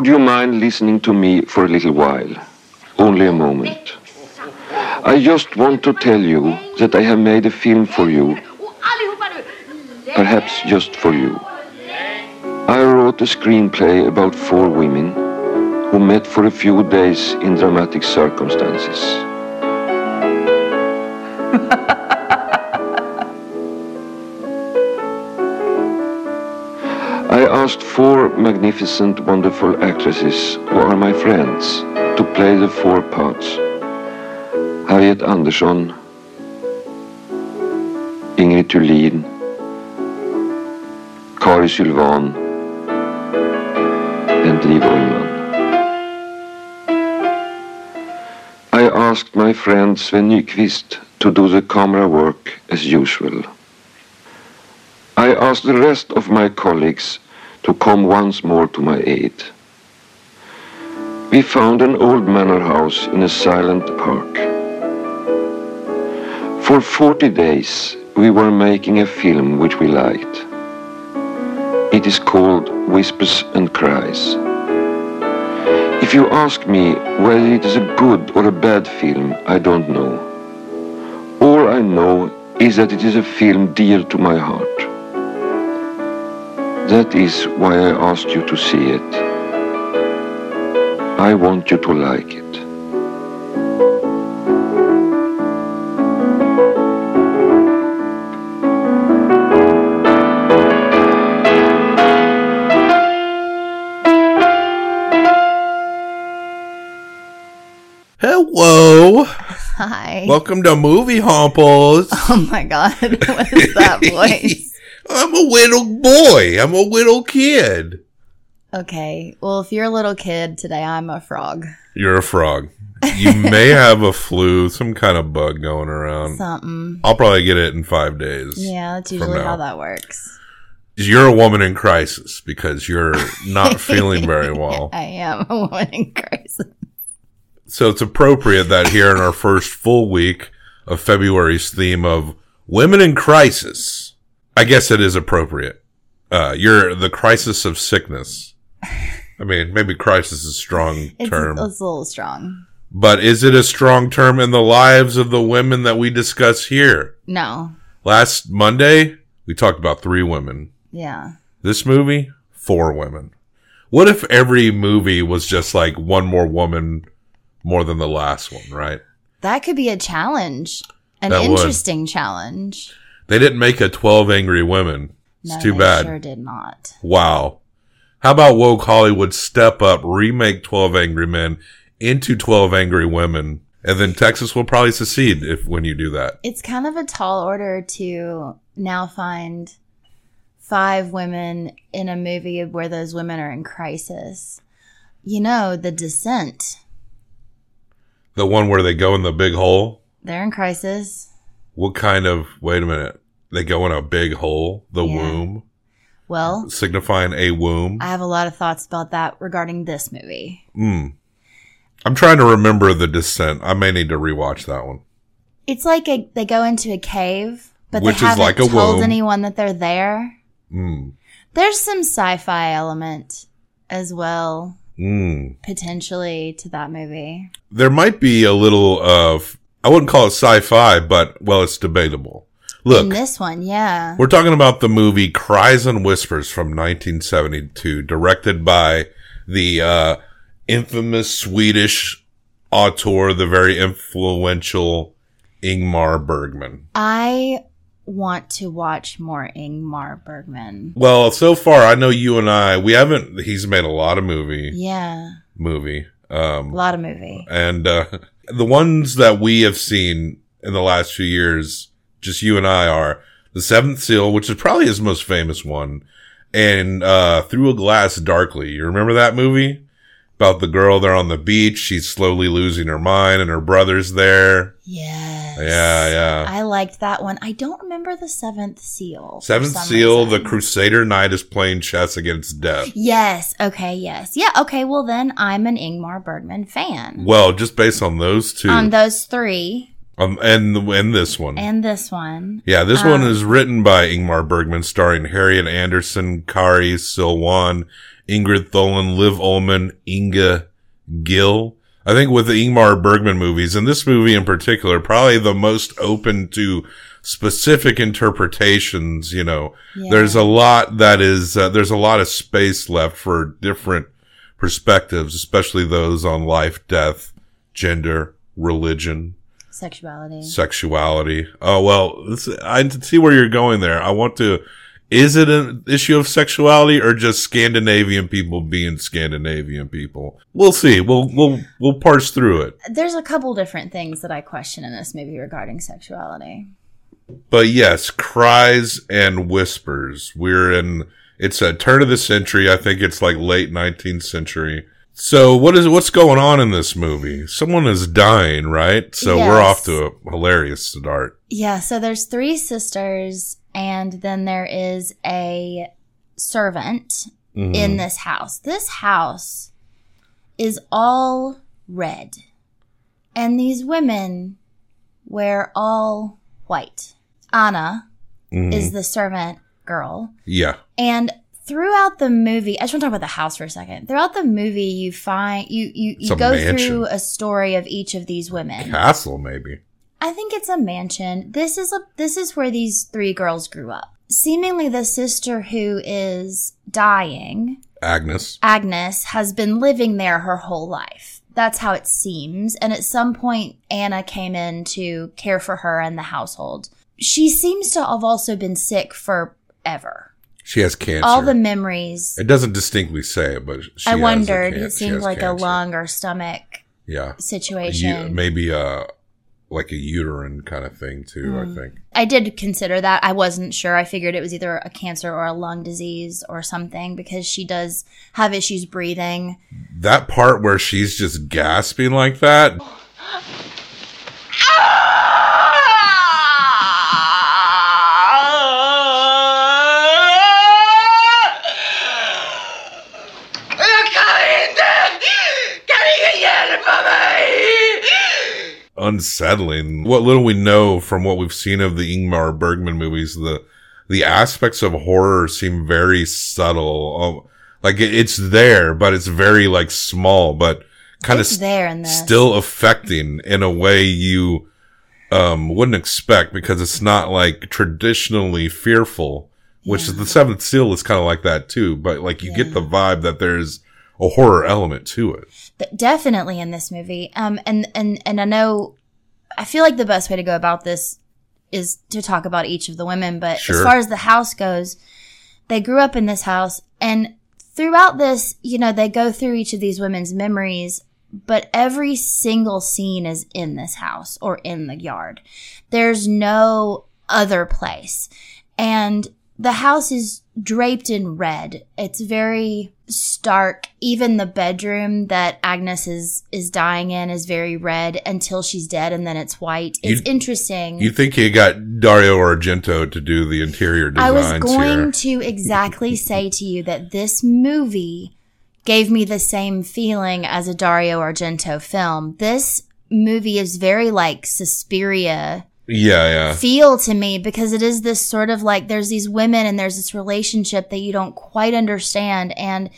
Would you mind listening to me for a little while? Only a moment. I just want to tell you that I have made a film for you. Perhaps just for you. I wrote a screenplay about four women who met for a few days in dramatic circumstances. Asked four magnificent, wonderful actresses who are my friends to play the four parts. Harriet Andersson, Ingrid Thulin, Kari Sylwan, and Liv Ullmann. I asked my friend Sven Nykvist to do the camera work as usual. I asked the rest of my colleagues to come once more to my aid. We found an old manor house in a silent park. For 40 days, we were making a film which we liked. It is called Whispers and Cries. If you ask me whether it is a good or a bad film, I don't know. All I know is that it is a film dear to my heart. That is why I asked you to see it. I want you to like it. Hello. Hi. Welcome to Movie Humpers. oh my god, what is that voice? I'm a little boy. I'm a little kid. Okay, well, if you're a little kid today, I'm a frog. You're a frog. You may have a flu, some kind of bug going around. Something. I'll probably get it in five days. Yeah, that's usually how that works. You're a woman in crisis because you're not feeling very well. I am a woman in crisis. So it's appropriate that here in our first full week of February's theme of women in crisis, I guess it is appropriate. Uh, you're the crisis of sickness. I mean, maybe crisis is a strong It's, term, it's a little strong. but is it a strong term in the lives of the women that we discuss here? No. Last Monday, we talked about three women. Yeah. This movie, four women. What if every movie was just like one more woman more than the last one, right? That could be a challenge. An That would. interesting challenge. They didn't make a 12 Angry Women. It's No, too they bad. sure did not. Wow. How about woke Hollywood step up, remake 12 Angry Men into 12 Angry Women, and then Texas will probably secede if when you do that. It's kind of a tall order to now find five women in a movie where those women are in crisis. You know, The Descent. The one where they go in the big hole. They're in crisis. What kind of, wait a minute. They go in a big hole, the Yeah. womb, Well, signifying a womb. I have a lot of thoughts about that regarding this movie. Mm. I'm trying to remember the descent. I may need to rewatch that one. It's like a, they go into a cave, but Which is they haven't like a told womb. anyone that they're there. Mm. There's some sci-fi element as well, Mm. potentially, to that movie. There might be a little of, I wouldn't call it sci-fi, but well, it's debatable. In Look, this one, yeah. we're talking about the movie Cries and Whispers from 1972, directed by the uh, infamous Swedish auteur, the very influential Ingmar Bergman. I want to watch more Ingmar Bergman. Well, so far, I know you and I, we haven't, he's made a lot of movie, Yeah, movie. Um a lot of movie. and uh, the ones that we have seen in the last few years, just you and I, are The Seventh Seal, which is probably his most famous one, and uh, Through a Glass Darkly. You remember that movie? About the girl there on the beach. She's slowly losing her mind, and her brother's there. Yes. Yeah, yeah. I liked that one. I don't remember the Seventh Seal. Seventh Seal, the. Crusader Knight is playing chess against death. Yes. Okay. Yes. Yeah. Okay. Well, then I'm an Ingmar Bergman fan. Well, just based on those two, On those three um, and and this one, and this one. Yeah, this one Um, is written by Ingmar Bergman, starring Harriet Andersson, Kari Sylwan, Ingrid Thulin, Liv Ullmann, Inga Gill. I think with the Ingmar Bergman movies, and this movie in particular, probably the most open to specific interpretations. You know, Yeah. there's a lot that is, uh, there's a lot of space left for different perspectives, especially those on life, death, gender, religion, sexuality. sexuality. Oh, well, this, I see where you're going there. I want to, is it an issue of sexuality or just Scandinavian people being Scandinavian people? We'll see. We'll, we'll, we'll parse through it. There's a couple different things that I question in this movie regarding sexuality. But yes, cries and whispers. We're in, it's a turn of the century. I think it's like late 19th century. So what is, what's going on in this movie? Someone is dying, right? So we're off to a hilarious start. Yeah, so there's three sisters, and then there is a servant Mhm. in this house. This house is all red, and these women wear all white. Anna Mhm. is the servant girl, yeah. and throughout the movie, I just want to talk about the house for a second. Throughout the movie, you find you you, you go mansion. through a story of each of these women. Castle, maybe. I think it's a mansion. This is a this is where these three girls grew up. Seemingly the sister who is dying, Agnes. Agnes, has been living there her whole life. That's how it seems. And at some point Anna came in to care for her and the household. She seems to have also been sick forever. She has cancer. All the memories it doesn't distinctly say it, but she I wondered. can- It seemed like cancer. a lung or stomach yeah, situation. U- maybe a like a uterine kind of thing too. Hmm. I think. I did consider that. I wasn't sure. I figured it was either a cancer or a lung disease or something because she does have issues breathing. That part where she's just gasping like that. unsettling. What little we know from what we've seen of the Ingmar Bergman movies, the the aspects of horror seem very subtle. Um, like it, it's there, but it's very like small, but kind of It's there in still affecting in a way you um wouldn't expect because it's not like traditionally fearful. Which is the seventh seal is kind of like that too, but like you get the vibe that there's a horror element to it. Definitely in this movie. Um, and and and I know, I feel like the best way to go about this is to talk about each of the women. But as far as the house goes, they grew up in this house, and throughout this, you know, they go through each of these women's memories. But every single scene is in this house or in the yard. There's no other place, and the house is draped in red. It's very stark. Even the bedroom that Agnes is is dying in is very red until she's dead, and then it's white. It's You- interesting. You think you got Dario Argento to do the interior designs? I was going here? to exactly say to you that this movie gave me the same feeling as a Dario Argento film. This movie is very like Suspiria Yeah, yeah. feel to me because it is this sort of like there's these women and there's this relationship that you don't quite understand and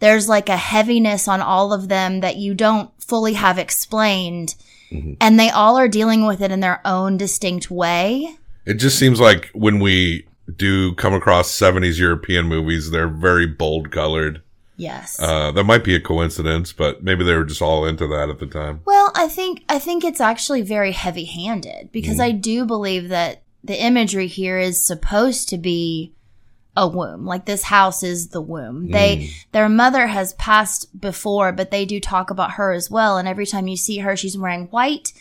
there's like a heaviness on all of them that you don't fully have explained mm-hmm. and they all are dealing with it in their own distinct way. It just seems like when we do come across 70s European movies, they're very bold colored. Yes. Uh, that might be a coincidence, but maybe they were just all into that at the time. Well, I think I think it's actually very heavy-handed because I do believe that the imagery here is supposed to be a womb. Like this house is the womb. They their mother has passed before, but they do talk about her as well and every time you see her she's wearing white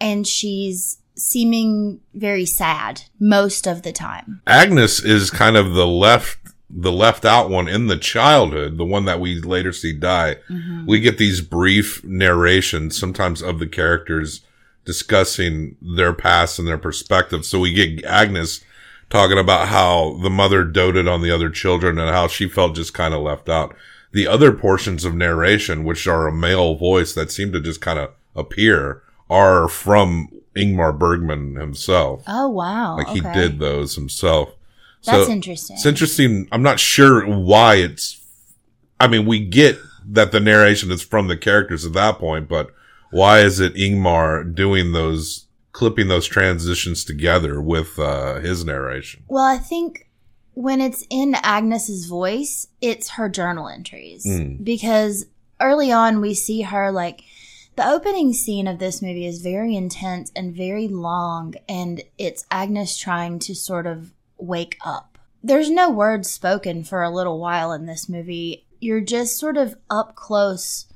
and she's seeming very sad most of the time. Agnes is kind of the left, the left out one in the childhood, the one that we later see die. Mm-hmm. We get these brief narrations, sometimes of the characters discussing their past and their perspective. So we get Agnes talking about how the mother doted on the other children and how she felt just kind of left out. The other portions of narration, which are a male voice that seem to just kind of appear, are from Ingmar Bergman himself. Oh wow. Like he did those himself. That's so interesting. it's interesting. I'm not sure why it's I mean, we get that the narration is from the characters at that point, but why is it Ingmar doing those, clipping those transitions together with, uh, his narration? Well, I think when it's in Agnes's voice, it's her journal entries Mm. because early on we see her like the opening scene of this movie is very intense and very long and it's Agnes trying to sort of wake up. There's no words spoken for a little while in this movie. You're just sort of up close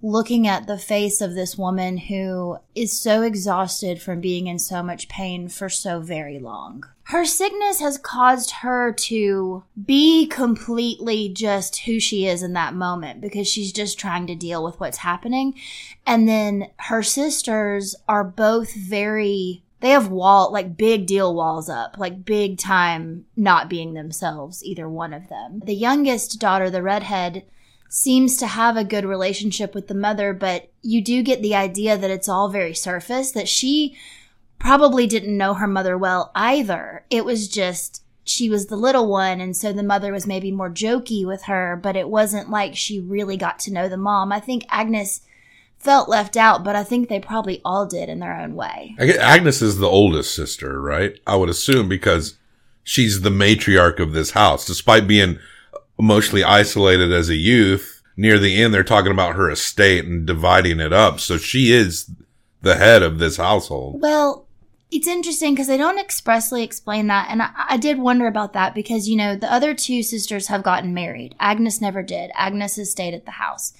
looking at the face of this woman who is so exhausted from being in so much pain for so very long. Her sickness has caused her to be completely just who she is in that moment because she's just trying to deal with what's happening. And then her sisters are both very they have wall like big deal walls up, like big time not being themselves, either one of them. The youngest daughter, the redhead, seems to have a good relationship with the mother, but you do get the idea that it's all very surface, that she probably didn't know her mother well either. It was just she was the little one, and so the mother was maybe more jokey with her, but it wasn't like she really got to know the mom. I think Agnes felt left out, but I think they probably all did in their own way. Agnes is the oldest sister, right? I would assume because she's the matriarch of this house, despite being emotionally isolated as a youth. Near the end, they're talking about her estate and dividing it up. So she is the head of this household. Well, it's interesting because they don't expressly explain that. And I, I did wonder about that because, you know, the other two sisters have gotten married. Agnes never did. Agnes has stayed at the house.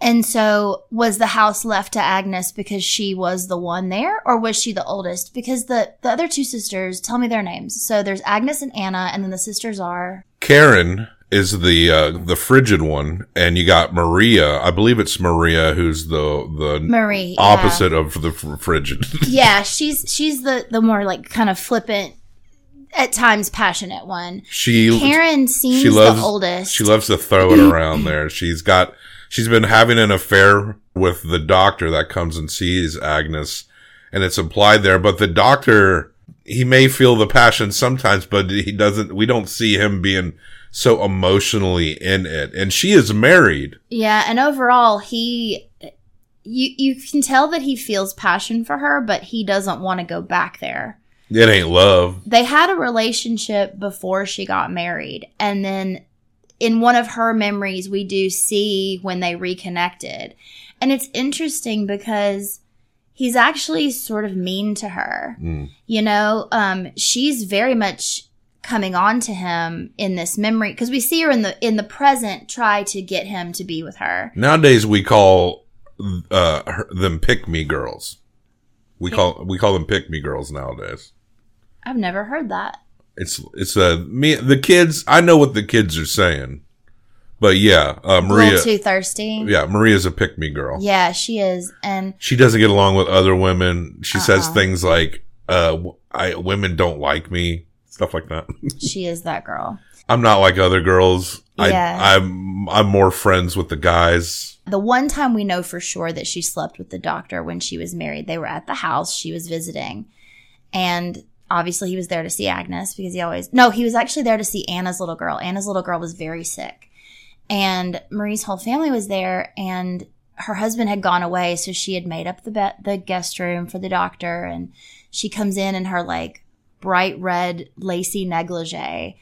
And so was the house left to Agnes because she was the one there or was she the oldest? Because the, the other two sisters, tell me their names. So there's Agnes and Anna and then the sisters are Karen is the uh, the frigid one, and you got Maria. I believe it's Maria who's the the Marie. yeah. opposite of the fr- frigid. Yeah, she's, she's the, the more like kind of flippant, at times passionate one. she Karen seems she loves the oldest. She loves to throw it around there. She's got she's been having an affair with the doctor that comes and sees Agnes, and it's implied there. But the doctor, he may feel the passion sometimes, but he doesn't. We don't see him being so emotionally in it. And she is married. Yeah, and overall, he you you can tell that he feels passion for her, but he doesn't want to go back there. It ain't love. They had a relationship before she got married, and then in one of her memories, we do see when they reconnected, and it's interesting because he's actually sort of mean to her. Mm. You know, um, she's very much coming on to him in this memory because we see her in the in the present try to get him to be with her. Nowadays, we call uh her, them pick me girls. We call we call them pick me girls nowadays. I've never heard that. It's it's uh me the kids. I know what the kids are saying, but yeah, uh, Maria. too thirsty. Yeah, Maria's a pick me girl. Yeah, she is, and She doesn't get along with other women. She says Uh-uh. things like, "Uh, I women don't like me," stuff like that. she is that girl. I'm not like other girls. Yeah. I, I'm I'm more friends with the guys. The one time we know for sure that she slept with the doctor when she was married, they were at the house. She was visiting, and obviously he was there to see Agnes because he always no, he was actually there to see Anna's little girl. Anna's little girl was very sick, and Marie's whole family was there, and her husband had gone away, so she had made up the be- the guest room for the doctor, and she comes in in her like bright red lacy negligee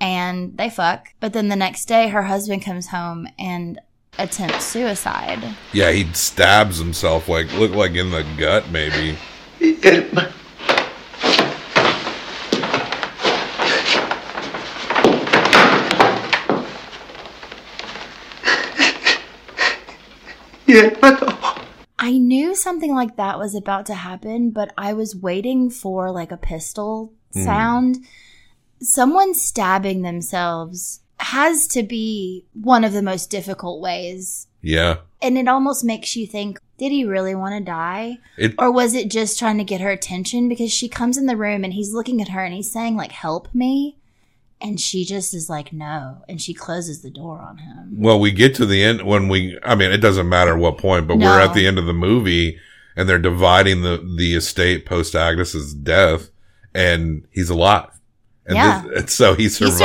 and they fuck. But then the next day, her husband comes home and attempts suicide. Yeah, he stabs himself like look like in the gut maybe. No. I knew something like that was about to happen, but I was waiting for like a pistol hmm. sound. Someone stabbing themselves has to be one of the most difficult ways. Yeah. And it almost makes you think, did he really want to die? It Or was it just trying to get her attention? Because she comes in the room and he's looking at her and he's saying, like, help me. And she just is like, no. And she closes the door on him. well, we get to the end when we I mean, it doesn't matter what point, but we're at the end of the movie and they're dividing the the estate post Agnes's death and he's alive. And Yeah. this- and so he He survived.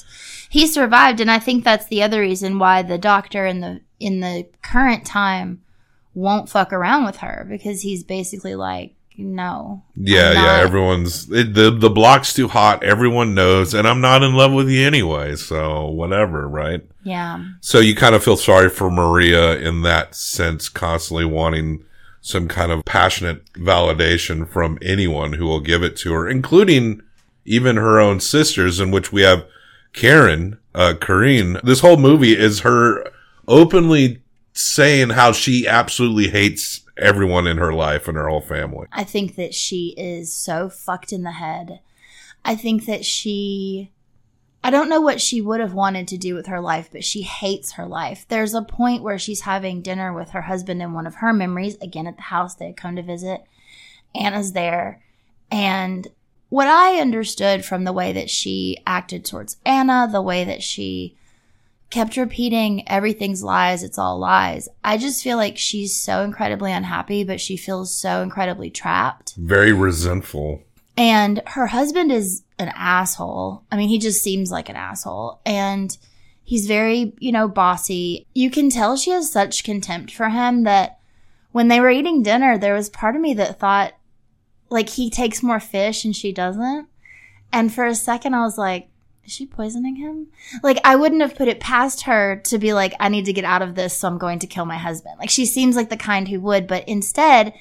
survived. he survived and i think that's the other reason why the doctor in the in the current time won't fuck around with her because he's basically like no Yeah, yeah. Everyone's it, the the block's too hot. Everyone knows, and I'm not in love with you anyway. So whatever, right? yeah So you kind of feel sorry for Maria in that sense, constantly wanting some kind of passionate validation from anyone who will give it to her, including even her own sisters, in which we have Karen, uh, Karine. This whole movie is her openly saying how she absolutely hates everyone in her life and her whole family. I think that she is so fucked in the head. I think that she I don't know what she would have wanted to do with her life, but she hates her life. There's a point where she's having dinner with her husband in one of her memories, again at the house they had come to visit. Anna's there. And what I understood from the way that she acted towards Anna, the way that she kept repeating everything's lies, it's all lies. I just feel like she's so incredibly unhappy, but she feels so incredibly trapped. Very resentful. And her husband is an asshole. I mean, he just seems like an asshole. And he's very, you know, bossy. You can tell she has such contempt for him that when they were eating dinner, there was part of me that thought, like, he takes more fish and she doesn't. And for a second, I was like, is she poisoning him? Like, I wouldn't have put it past her to be like, I need to get out of this, so I'm going to kill my husband. Like, she seems like the kind who would, but instead,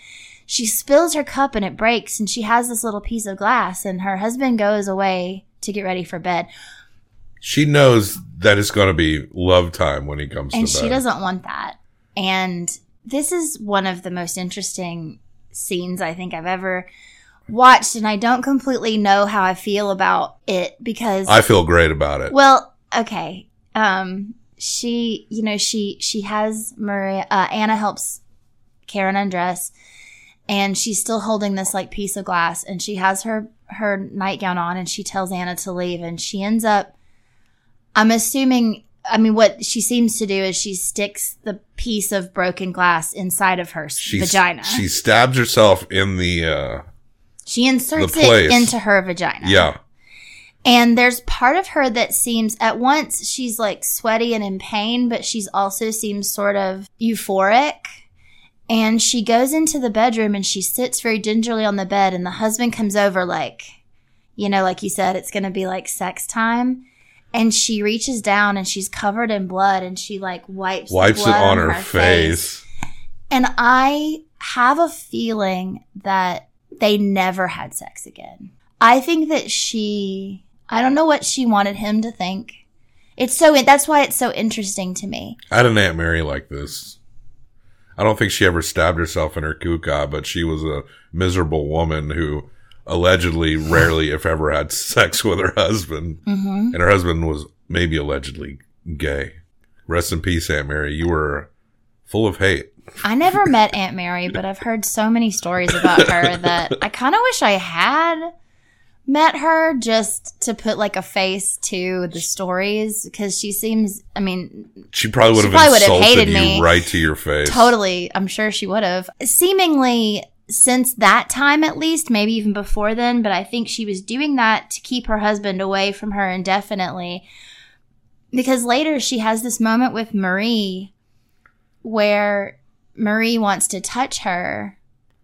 she spills her cup and it breaks, and she has this little piece of glass, and her husband goes away to get ready for bed. She knows that it's going to be love time when he comes And to bed. she doesn't want that. And this is one of the most interesting scenes I think I've ever watched, and I don't completely know how I feel about it because I feel great about it. Well, okay. Um, she, you know, she she has Maria. Uh, Anna helps Karen undress, and she's still holding this like piece of glass, and she has her her nightgown on, and she tells Anna to leave, and she ends up. I'm assuming. I mean, what she seems to do is she sticks the piece of broken glass inside of her vagina. She stabs herself in the, uh, she inserts it into her vagina. yeah. And there's part of her that seems at once she's like sweaty and in pain, but she's also seems sort of euphoric. And she goes into the bedroom and she sits very gingerly on the bed and the husband comes over like, you know, like you said, it's going to be like sex time. And she reaches down and she's covered in blood and she like wipes Wipes it blood on her, face. And I have a feeling that they never had sex again. I think that she, I don't know what she wanted him to think. It's so, that's why it's so interesting to me. I had an Aunt Mary like this. I don't think she ever stabbed herself in her kuka, but she was a miserable woman who allegedly rarely, if ever, had sex with her husband. hmm And her husband was maybe allegedly gay. Rest in peace, Aunt Mary. You were full of hate. I never met Aunt Mary, but I've heard so many stories about her that I kind of wish I had met her just to put like a face to the stories because she seems, I mean, She probably would have probably would have insulted hated you me. right to your face. Totally. I'm sure she would have. Seemingly since that time at least, maybe even before then, but I think she was doing that to keep her husband away from her indefinitely. Because later she has this moment with Marie where Marie wants to touch her,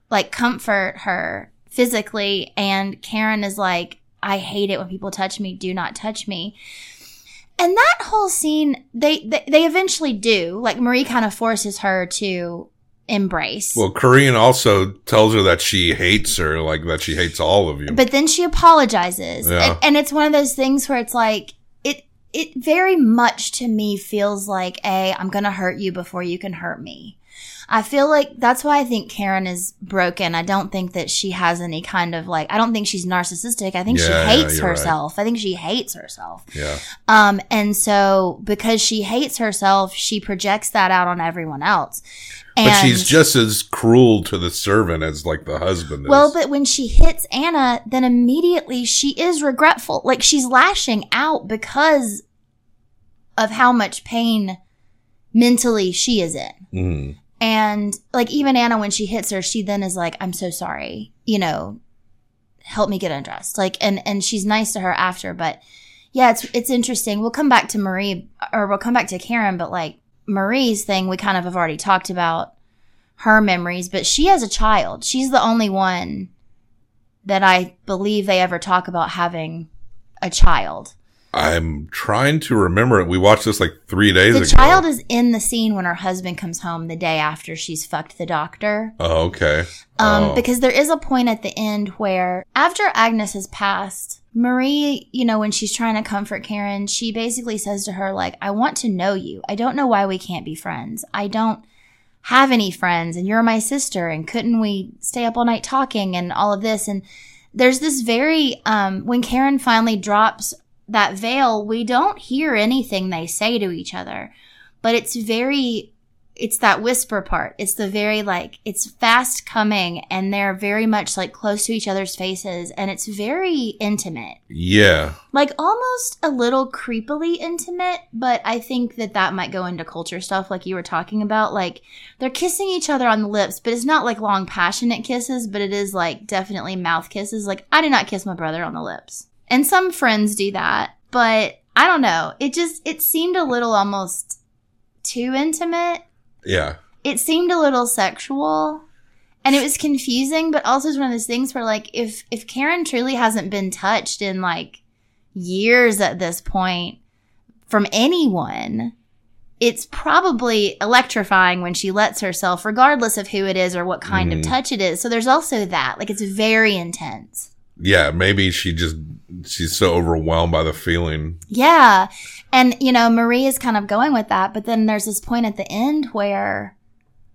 like comfort her physically, and Karen is like, I hate it when people touch me. Do not touch me. And that whole scene, they, they, they eventually do. Like Marie kind of forces her to embrace. Well, Korean also tells her that she hates her, like that she hates all of you. but then she apologizes. Yeah. And, and it's one of those things where it's like, it, very much to me feels like a, I'm going to hurt you before you can hurt me. I feel like that's why I think Karen is broken. I don't think that she has any kind of like, I don't think she's narcissistic. I think Yeah, she hates right. herself. I think she hates herself. yeah. Um, and so because she hates herself, she projects that out on everyone else. And But she's just as cruel to the servant as like the husband is. well, but when she hits Anna, then immediately she is regretful. Like she's lashing out because of how much pain mentally she is in. Mhm. And like even Anna, when she hits her, she then is like, I'm so sorry, you know, help me get undressed. Like, and, and she's nice to her after, but Yeah, it's it's interesting. We'll come back to Marie or we'll come back to Karen, but like Marie's thing, we kind of have already talked about her memories, but she has a child. She's the only one that I believe they ever talk about having a child. I'm trying to remember it. We watched this like three days The ago. The child is in the scene when her husband comes home the day after she's fucked the doctor. oh, okay. Um, Oh. because there is a point at the end where after Agnes has passed, Marie, you know, when she's trying to comfort Karen, she basically says to her, like, I want to know you. I don't know why we can't be friends. I don't have any friends and you're my sister and couldn't we stay up all night talking and all of this and there's this very um when Karen finally drops that veil, we don't hear anything they say to each other. But it's very it's that whisper part. It's the very like it's fast coming and they're very much like close to each other's faces and it's very intimate. Yeah. Like almost a little creepily intimate, but I think that that might go into culture stuff like you were talking about. Like they're kissing each other on the lips, but it's not like long passionate kisses, but it is like definitely mouth kisses. Like I did not kiss my brother on the lips. And some friends do that, but I don't know. It just it seemed a little almost too intimate Yeah. it seemed a little sexual and it was confusing but also it's one of those things where like if if karen truly hasn't been touched in like years at this point from anyone it's probably electrifying when she lets herself regardless of who it is or what kind Mhm. of touch it is so there's also that like it's very intense Yeah. Maybe she just, she's so overwhelmed by the feeling. Yeah. And, you know, Marie is kind of going with that, but then there's this point at the end where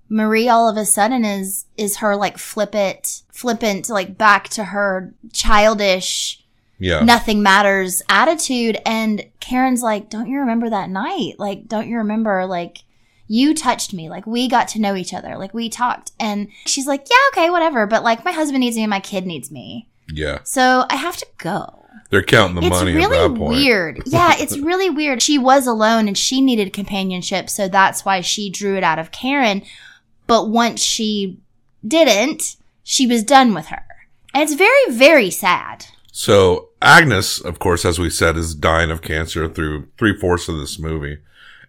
Marie all of a sudden is, is her like flippant, flippant, like back to her childish, Yeah. nothing matters attitude. And Karen's like, don't you remember that night? Like, don't you remember like, you touched me. Like we got to know each other. Like we talked and she's like, yeah, okay, whatever. But like my husband needs me and my kid needs me. Yeah. So I have to go They're counting the it's money really at that point. weird. Yeah, it's really weird. She was alone and she needed companionship, so that's why she drew it out of Karen. But once she didn't, she was done with her. And it's very, very sad. So Agnes, of course, as we said, is dying of cancer through three fourths of this movie.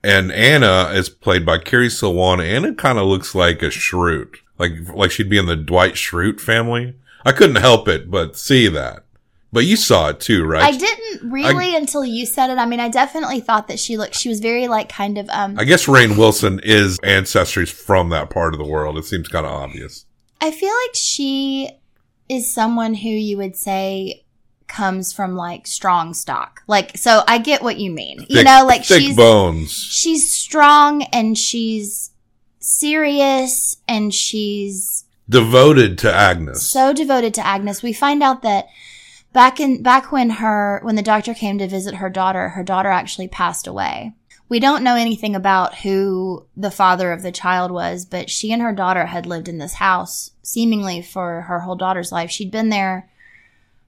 And Anna is played by Kari Sylwan. Anna kind of looks like a Schrute. Like, like she'd be in the Dwight Schrute family. I couldn't help it but see that. But you saw it too, right? I didn't really until you said it. I mean, I definitely thought that she looked, she was very like kind of, um, I guess Rainn Wilson is ancestries from that part of the world. It seems kind of obvious. I feel like she is someone who you would say comes from like strong stock. Like, so I get what you mean. you know, like thick she's, bones. she's strong and she's serious and she's Devoted to Agnes. so devoted to Agnes. We find out that back in back when her when the doctor came to visit her daughter, her daughter actually passed away. We don't know anything about who the father of the child was, but she and her daughter had lived in this house seemingly for her whole daughter's life. She'd been there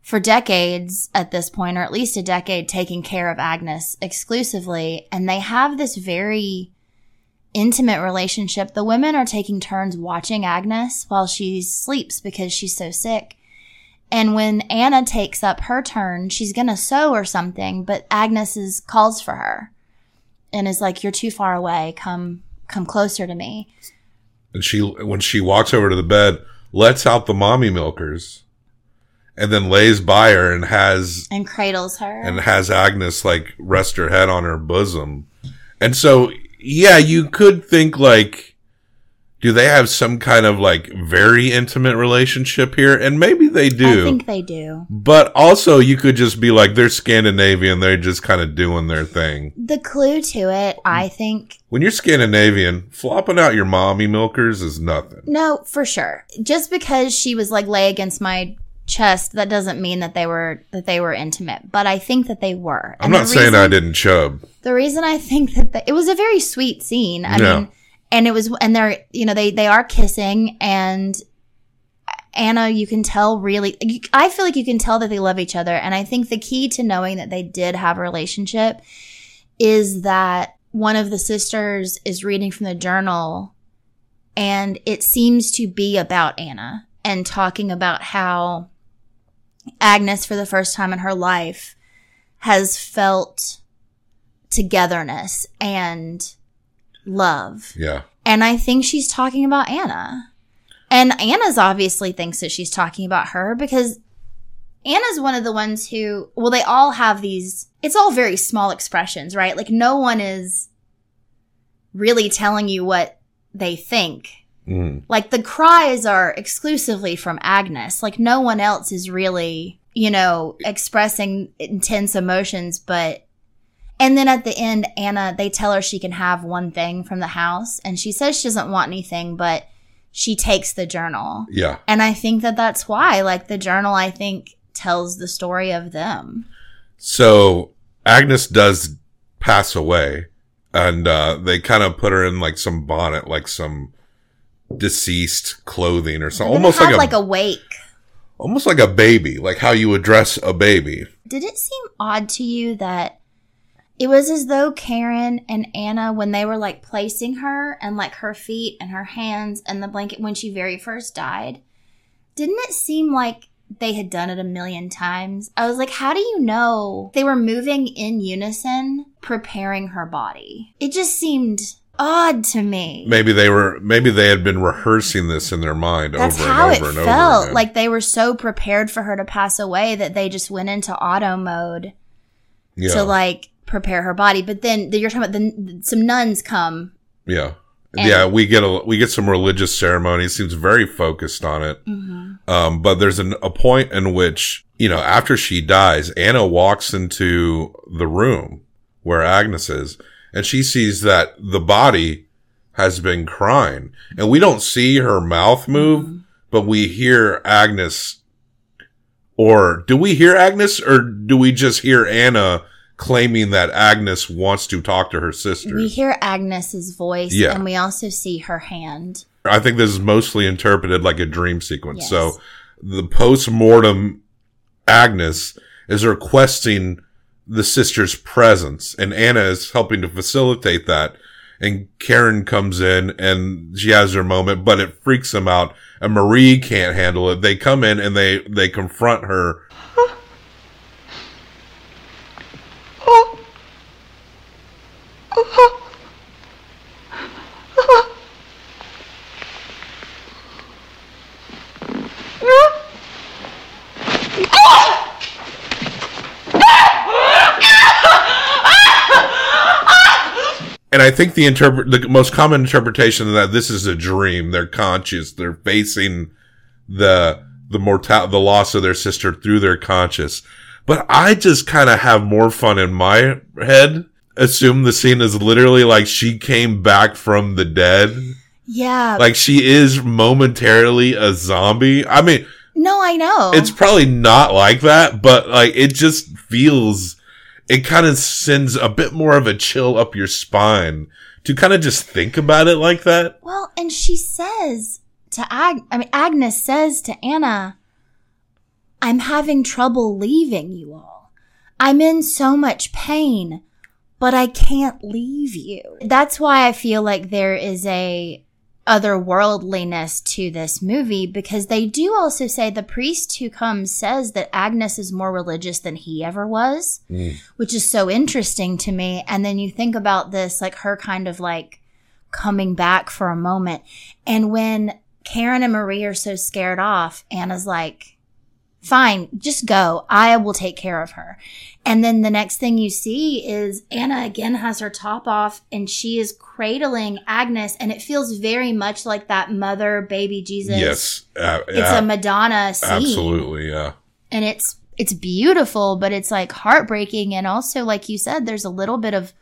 for decades at this point, or at least a decade, taking care of Agnes exclusively. And they have this very intimate relationship. The women are taking turns watching Agnes while she sleeps because she's so sick. And when Anna takes up her turn, she's gonna sew or something, but Agnes is calls for her and is like, "You're too far away. Come, come closer to me." and she when she walks over to the bed, lets out the mommy milkers, and then lays by her and has And cradles her. and has Agnes like rest her head on her bosom. And so, yeah, you could think like, do they have some kind of like very intimate relationship here? And maybe they do. I think they do. but also you could just be like, they're Scandinavian. They're just kind of doing their thing. The clue to it, I think, When you're Scandinavian, flopping out your mommy milkers is nothing. no, for sure. Just because she was like lay against my chest, that doesn't mean that they were that they were intimate. But I think that they were. I'm And not saying I didn't chub. the reason I think that it was a very sweet scene. I Yeah. mean, and it was, and they're, you know, they, they are kissing and Anna, you can tell really, you, I feel like you can tell that they love each other. And I think the key to knowing that they did have a relationship is that one of the sisters is reading from the journal and it seems to be about Anna and talking about how Agnes, for the first time in her life, has felt togetherness and love. Yeah. And I think she's talking about Anna. And Anna's obviously thinks that she's talking about her because Anna's one of the ones who, well, they all have these, it's all very small expressions, right? Like no one is really telling you what they think. Mm. Like the cries are exclusively from Agnes. Like no one else is really, you know, expressing intense emotions, but and then at the end, Anna, they tell her she can have one thing from the house and she says she doesn't want anything, but she takes the journal. Yeah. And I think that that's why, like the journal, I think tells the story of them. So Agnes does pass away and uh, they kind of put her in like some bonnet, like some deceased clothing or something. Almost like a, like a wake. almost like a baby, like how you would dress a baby. Did it seem odd to you that it was as though Karen and Anna, when they were like placing her and like her feet and her hands and the blanket when she very first died, didn't it seem like they had done it a million times? I was like, how do you know they were moving in unison, preparing her body? It just seemed odd to me. Maybe they were, maybe they had been rehearsing this in their mind That's over how and it over and over. felt. again. Like they were so prepared for her to pass away that they just went into auto mode. yeah, to like prepare her body. But then you're talking about the, some nuns come. yeah, and- yeah. We get a we get some religious ceremony. It seems very focused on it. Um, but there's an, a point in which you know after she dies, Anna walks into the room where Agnes is, and she sees that the body has been crying, and we don't see her mouth move, mm-hmm. but we hear Agnes. Or do we hear Agnes, or do we just hear Anna claiming that Agnes wants to talk to her sister? We hear Agnes's voice, Yeah. and we also see her hand. I think this is mostly interpreted like a dream sequence. Yes. So the post-mortem Agnes is requesting the sister's presence and Anna is helping to facilitate that. And Karen comes in and she has her moment, but it freaks them out and Marie can't handle it. They come in and they, they confront her. Oh. Oh. And I think the interpret, the most common interpretation of that this is a dream. They're conscious. They're facing the, the mortal, the loss of their sister through their conscious. But I just kind of have more fun in my head. Assume the scene is literally like she came back from the dead. Yeah. Like she is momentarily a zombie. I mean, no, I know. it's probably not like that, but like it just feels, it kind of sends a bit more of a chill up your spine to kind of just think about it like that. well, and she says to Ag, I mean, Agnes says to Anna, I'm having trouble leaving you all. I'm in so much pain, but I can't leave you. That's why I feel like there is a otherworldliness to this movie because they do also say the priest who comes says that Agnes is more religious than he ever was, hmm. which is so interesting to me. And then you think about this, like her kind of like coming back for a moment. And when Karen and Marie are so scared off, Anna's like, fine, just go. I will take care of her. And then the next thing you see is Anna again has her top off and she is cradling Agnes. And it feels very much like that mother baby Jesus. Yes. Uh, It's yeah, a Madonna scene. absolutely. Yeah. And it's, it's beautiful, but it's like heartbreaking. And also, like you said, there's a little bit of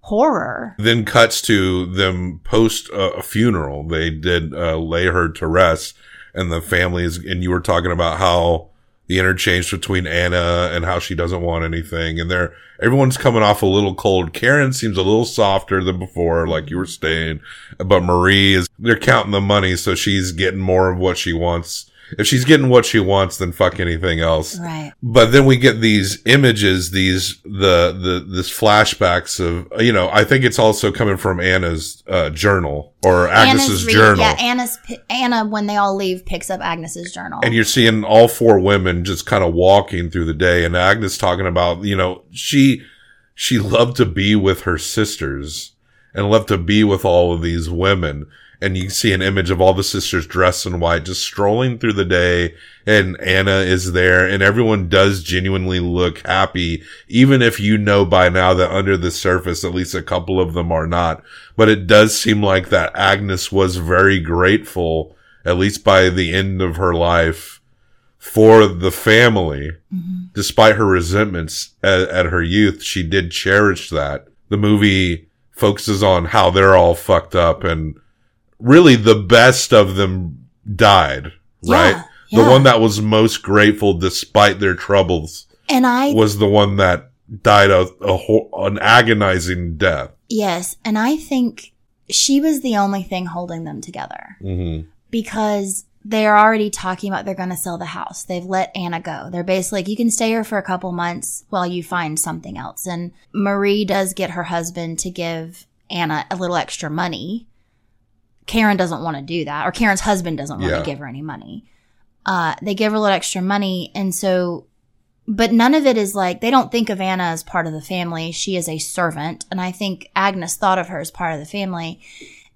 horror. Then cuts to them post uh, a funeral. They did uh, lay her to rest, and the families. And you were talking about how the interchange between Anna and how she doesn't want anything, and they're everyone's coming off a little cold. Karen seems a little softer than before, like you were saying, but Marie is they're counting the money, so she's getting more of what she wants. If she's getting what she wants, then fuck anything else. Right. But then we get these images, these the the this flashbacks of you know. I think it's also coming from Anna's uh, journal or Agnes's reading- journal. Yeah, Anna's Anna when they all leave picks up Agnes's journal. and you're seeing all four women just kind of walking through the day and agnes talking about you know she she loved to be with her sisters and loved to be with all of these women and you see an image of all the sisters dressed in white just strolling through the day and anna is there and everyone does genuinely look happy even if you know by now that under the surface at least a couple of them are not. But it does seem like that agnes was very grateful at least by the end of her life for the family. Mm-hmm. Despite her resentments at, at her youth she did cherish that. The movie focuses on how they're all fucked up and really the best of them died right Yeah, the one that was most grateful despite their troubles and I was the one that died a, a ho- an agonizing death yes, and I think she was the only thing holding them together mm-hmm. because they're already talking about they're going to sell the house. They've let Anna go. They're basically like, you can stay here for a couple months while you find something else. And Marie does get her husband to give Anna a little extra money. Karen doesn't want to do that, or Karen's husband doesn't want Yeah. to give her any money. Uh, they give her a little extra money. And so, but none of it is like, they don't think of Anna as part of the family. She is a servant. And I think Agnes thought of her as part of the family.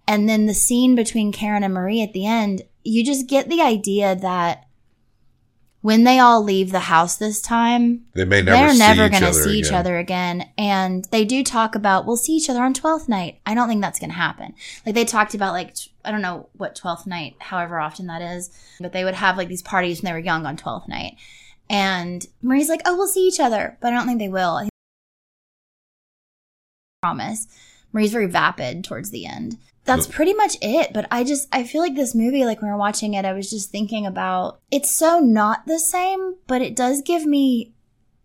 And then the scene between Karen and Marie at the end, you just get the idea that when they all leave the house this time, they may never they're see never going to see each other again. And they do talk about, we'll see each other on 12th night. I don't think that's going to happen. Like they talked about like, I don't know what 12th night, however often that is, but they would have like these parties when they were young on 12th night. And Marie's like, oh, we'll see each other. But I don't think they will. I promise. Marie's very vapid towards the end. That's pretty much it. But I just, I feel like this movie, like when we were watching it, I was just thinking about it's so not the same, but it does give me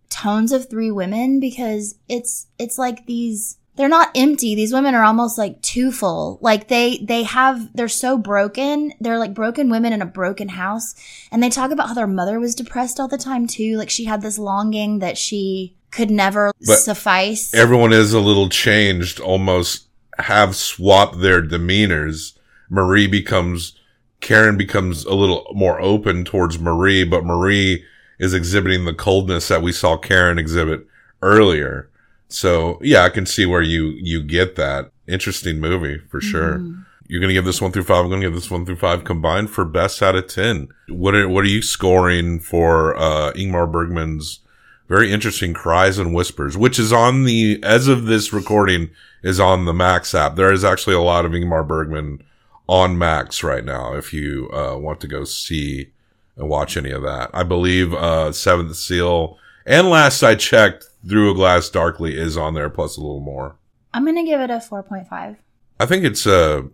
tones of three women because it's, it's like these, they're not empty. These women are almost like too full. Like they, they have, they're so broken. They're like broken women in a broken house. And they talk about how their mother was depressed all the time too. Like she had this longing that she could never But suffice. everyone is a little changed, almost have swapped their demeanors. Marie becomes, Karen becomes a little more open towards Marie, but Marie is exhibiting the coldness that we saw Karen exhibit earlier. So yeah, I can see where you, you get that. Interesting movie for sure. You're going to give this one through five. I'm going to give this one through five combined for best out of 10. What are, what are you scoring for, uh, Ingmar Bergman's very interesting cries and whispers, which is on the, as of this recording, is on the Max app. There is actually a lot of Ingmar Bergman on Max right now if you, uh, want to go see and watch any of that. I believe, uh, Seventh Seal and last I checked, Through a Glass Darkly is on there plus a little more. I'm going to give it a 4.5. I think it's a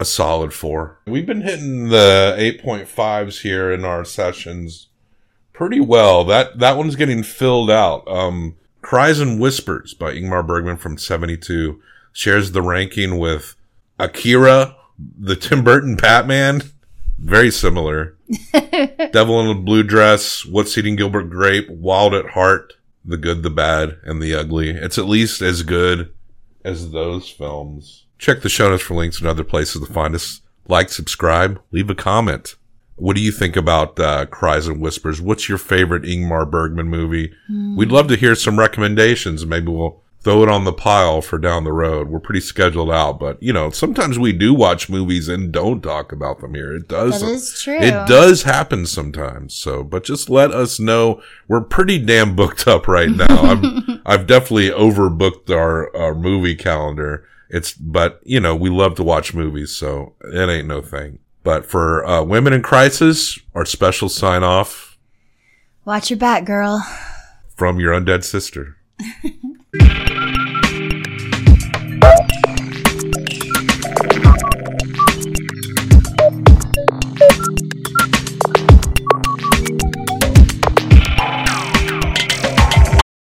a solid four. We've been hitting the eight point fives here in our sessions pretty well. That that one's getting filled out. Um, Cries and Whispers by Ingmar Bergman from seventy two shares the ranking with Akira, the Tim Burton Batman. Very similar. Devil in a Blue Dress, What's Eating Gilbert Grape, Wild at Heart, The Good, the Bad, and the Ugly. It's at least as good as those films. Check the show notes for links and other places to find us. Like, subscribe, leave a comment. What do you think about uh, Cries and Whispers? What's your favorite Ingmar Bergman movie? We'd love to hear some recommendations. Maybe we'll throw it on the pile for down the road. We're pretty scheduled out, but you know, sometimes we do watch movies and don't talk about them here. It does. That is true. It does happen sometimes. So, but just let us know. We're pretty damn booked up right now. I've, I've definitely overbooked our, our movie calendar. It's, but you know, we love to watch movies, so it ain't no thing. But for, uh, Women in Crisis, our special sign off Watch your back, girl. from your undead sister.